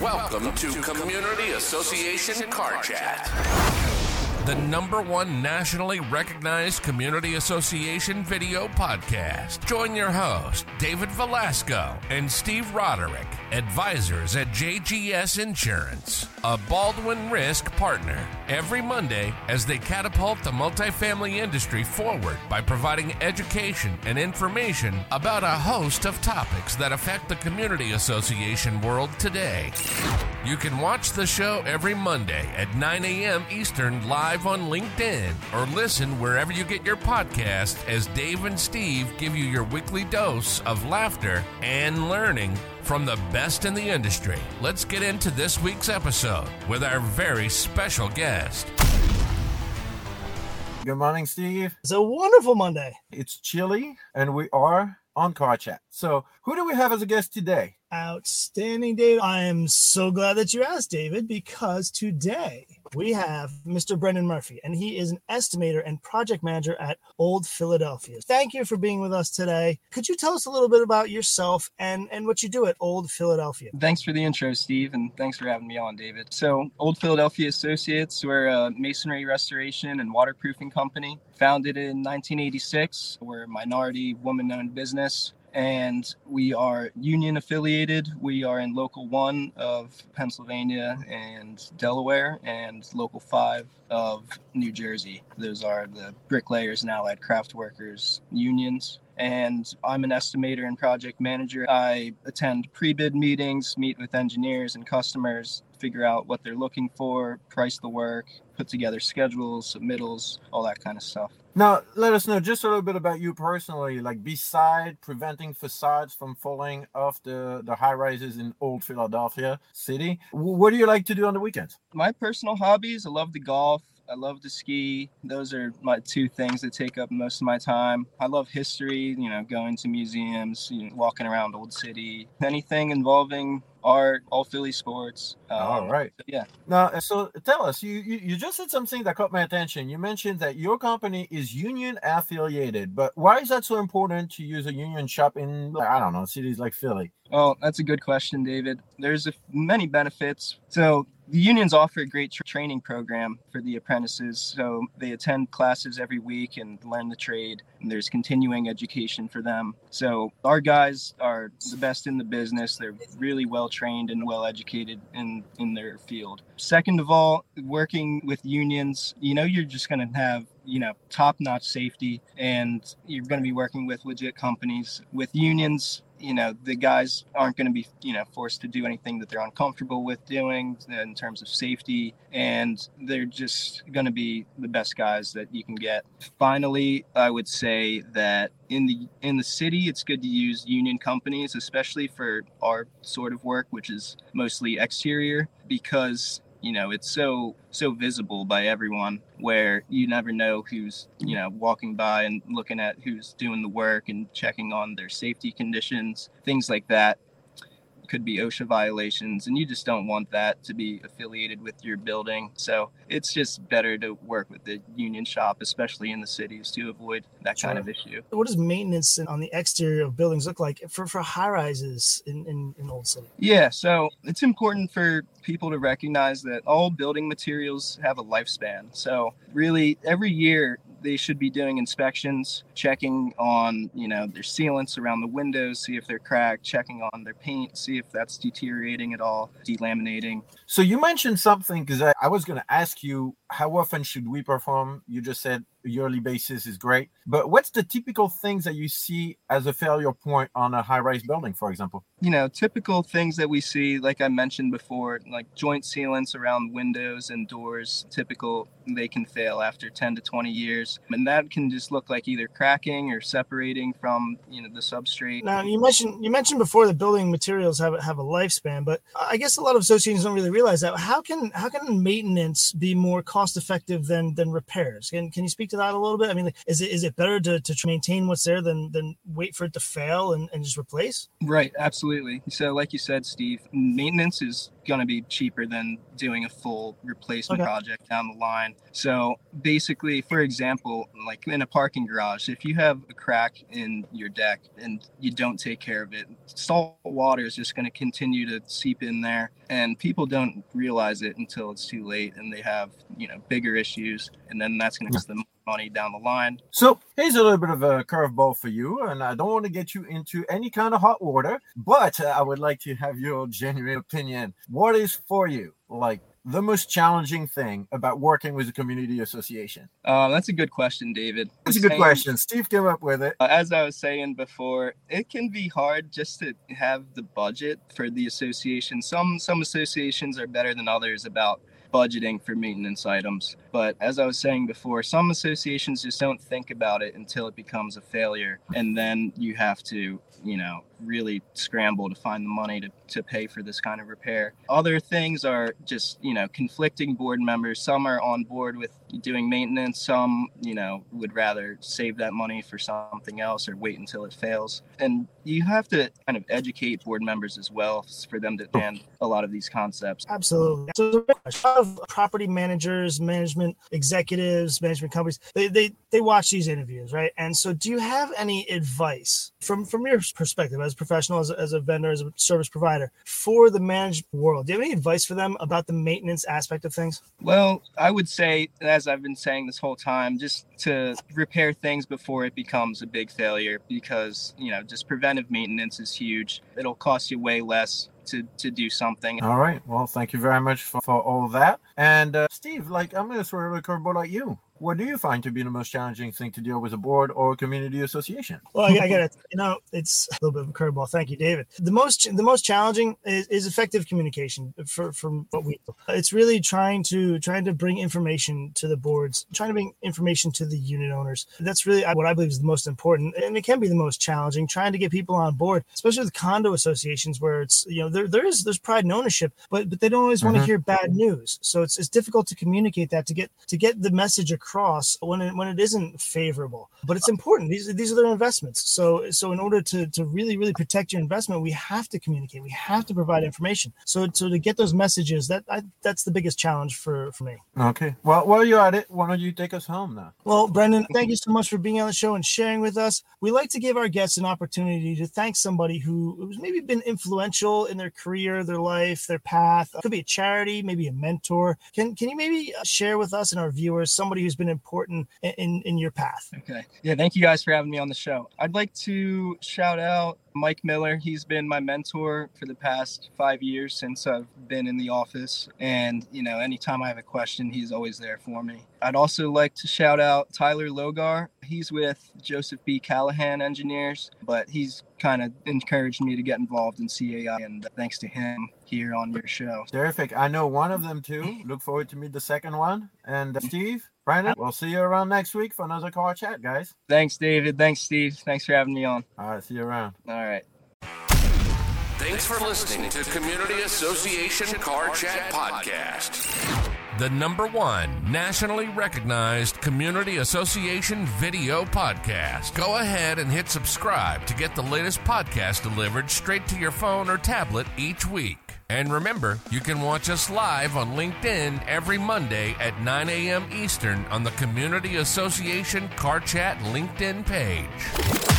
Welcome to Community Association Car Chat. The number one nationally recognized community association video podcast. Join your host, David Velasco and Steve Roderick, advisors at JGS Insurance, a Baldwin Risk partner, every Monday as they catapult the multifamily industry forward by providing education and information about a host of topics that affect the community association world today. You can watch the show every Monday at 9 a.m. Eastern live on LinkedIn or listen wherever you get your podcast as Dave and Steve give you your weekly dose of laughter and learning from the best in the industry. Let's get into this week's episode with our very special guest. Good morning, Steve. It's a wonderful Monday. It's chilly, and we are on Car Chat. So, who do we have as a guest today? Outstanding, David. I am so glad that you asked, David, because today we have Mr. Brendan Murphy, and he is an estimator and project manager at Old Philadelphia. Thank you for being with us today. Could you tell us a little bit about yourself and, and what you do at Old Philadelphia? Thanks for the intro, Steve, and thanks for having me on, David. So, Old Philadelphia Associates, we're a masonry restoration and waterproofing company founded in 1986. We're a minority woman owned business and we are union affiliated. We are in local one of Pennsylvania and Delaware, and local five of New Jersey. Those are the bricklayers and allied craft workers unions. And I'm an estimator and project manager. I attend pre bid meetings, meet with engineers and customers, figure out what they're looking for, price the work, put together schedules, submittals, all that kind of stuff. Now, let us know just a little bit about you personally. Like, beside preventing facades from falling off the, the high rises in old Philadelphia city, what do you like to do on the weekends? My personal hobbies I love to golf. I love to ski. Those are my two things that take up most of my time. I love history, you know, going to museums, you know, walking around Old City, anything involving art, all Philly sports. Um, all right. Yeah. Now, uh, so tell us, you, you you just said something that caught my attention. You mentioned that your company is union affiliated, but why is that so important to use a union shop in I don't know cities like Philly? Well, that's a good question, David. There's a, many benefits. So the unions offer a great tra- training program for the apprentices. So they attend classes every week and learn the trade, and there's continuing education for them. So our guys are the best in the business. They're really well trained and well educated in, in their field. Second of all, working with unions, you know, you're just going to have you know top notch safety and you're going to be working with legit companies with unions you know the guys aren't going to be you know forced to do anything that they're uncomfortable with doing in terms of safety. And they're just going to be the best guys that you can get. Finally i would say that in the in the city it's good to use union companies especially for our sort of work which is mostly exterior because you know it's so so visible by everyone where you never know who's you know walking by and looking at who's doing the work and checking on their safety conditions things like that could be OSHA violations, and you just don't want that to be affiliated with your building. So it's just better to work with the union shop, especially in the cities, to avoid that sure. kind of issue. What does maintenance on the exterior of buildings look like for, for high rises in, in, in Old City? Yeah, so it's important for people to recognize that all building materials have a lifespan. So really, every year they should be doing inspections, checking on, you know, their sealants around the windows, see if they're cracked, checking on their paint, see if that's deteriorating at all, delaminating. So you mentioned something because I, I was going to ask you how often should we perform? You just said yearly basis is great. But what's the typical things that you see as a failure point on a high rise building, for example? You know, typical things that we see, like I mentioned before, like joint sealants around windows and doors, typical, they can fail after 10 to 20 years. And that can just look like either cracking or separating from, you know, the substrate. Now, you mentioned you mentioned before that building materials have, have a lifespan, but I guess a lot of associations don't really realize that. How can how can maintenance be more cost effective than than repairs? Can can you speak to that a little bit? I mean, is it is it better to, to maintain what's there than than wait for it to fail and, and just replace? Right, absolutely. So, like you said, Steve, maintenance is going to be cheaper than doing a full replacement okay. project down the line. So basically, for example, like in a parking garage, if you have a crack in your deck and you don't take care of it, salt water is just going to continue to seep in there. And people don't realize it until it's too late and they have, you know, bigger issues. And then that's going to cost them money down the line. So here's a little bit of a curveball for you, and I don't want to get you into any kind of hot water, but I would like to have your genuine opinion. What is for you like the most challenging thing about working with a community association? Um, that's a good question, David. That's a good saying, question. Steve came up with it. Uh, as I was saying before, it can be hard just to have the budget for the association. Some some associations are better than others about budgeting for maintenance items. But as I was saying before, some associations just don't think about it until it becomes a failure. And then you have to, you know, really scramble to find the money to, to pay for this kind of repair. Other things are just, you know, conflicting board members. Some are on board with doing maintenance, some, you know, would rather save that money for something else or wait until it fails. And you have to kind of educate board members as well for them to understand a lot of these concepts. Absolutely. So a lot of property managers, management executives, management companies, they, they, they watch these interviews, right? And so do you have any advice from, from your perspective? as a professional, as a, as a vendor, as a service provider for the managed world. Do you have any advice for them about the maintenance aspect of things? Well, I would say, as I've been saying this whole time, just to repair things before it becomes a big failure because, you know, just preventive maintenance is huge. It'll cost you way less to to do something. All right. Well, thank you very much for, for all of that. And uh, Steve, like I'm going to throw a curveball at you what do you find to be the most challenging thing to deal with a board or a community association? Well, I, I got it. You know, it's a little bit of a curveball. Thank you, David. The most the most challenging is, is effective communication for from what we. It's really trying to trying to bring information to the boards, trying to bring information to the unit owners. That's really what I believe is the most important, and it can be the most challenging. Trying to get people on board, especially with condo associations, where it's you know there there is there's pride and ownership, but but they don't always mm-hmm. want to hear bad news. So it's it's difficult to communicate that to get to get the message across when it, when it isn't favorable. But it's important. These these are their investments. So so in order to to really really protect your investment, we have to communicate. We have to provide information. So so to get those messages, that I, that's the biggest challenge for for me. Okay. Well, while you're at it, why don't you take us home now? Well, Brendan, thank you so much for being on the show and sharing with us. We like to give our guests an opportunity to thank somebody who who's maybe been influential in their career, their life, their path. It could be a charity, maybe a mentor. Can can you maybe uh, share with us and our viewers somebody who's been important in in your path. Okay. Yeah. Thank you guys for having me on the show. I'd like to shout out Mike Miller. He's been my mentor for the past five years since I've been in the office. And, you know, anytime I have a question, he's always there for me. I'd also like to shout out Tyler Logar. He's with Joseph B. Callaghan Engineers, but he's kind of encouraged me to get involved in CAI. And thanks to him here on your show. Terrific. I know one of them too. Mm-hmm. Look forward to meet the second one. And uh, Steve, Brandon, we'll see you around next week for another car chat, guys. Thanks, David. Thanks, Steve. Thanks for having me on. All right. See you around. All right. Thanks for listening to Community Association Car Chat Podcast. The number one nationally recognized Community Association video podcast. Go ahead and hit subscribe to get the latest podcast delivered straight to your phone or tablet each week. And remember, you can watch us live on LinkedIn every Monday at 9 a.m. Eastern on the Community Association Car Chat LinkedIn page.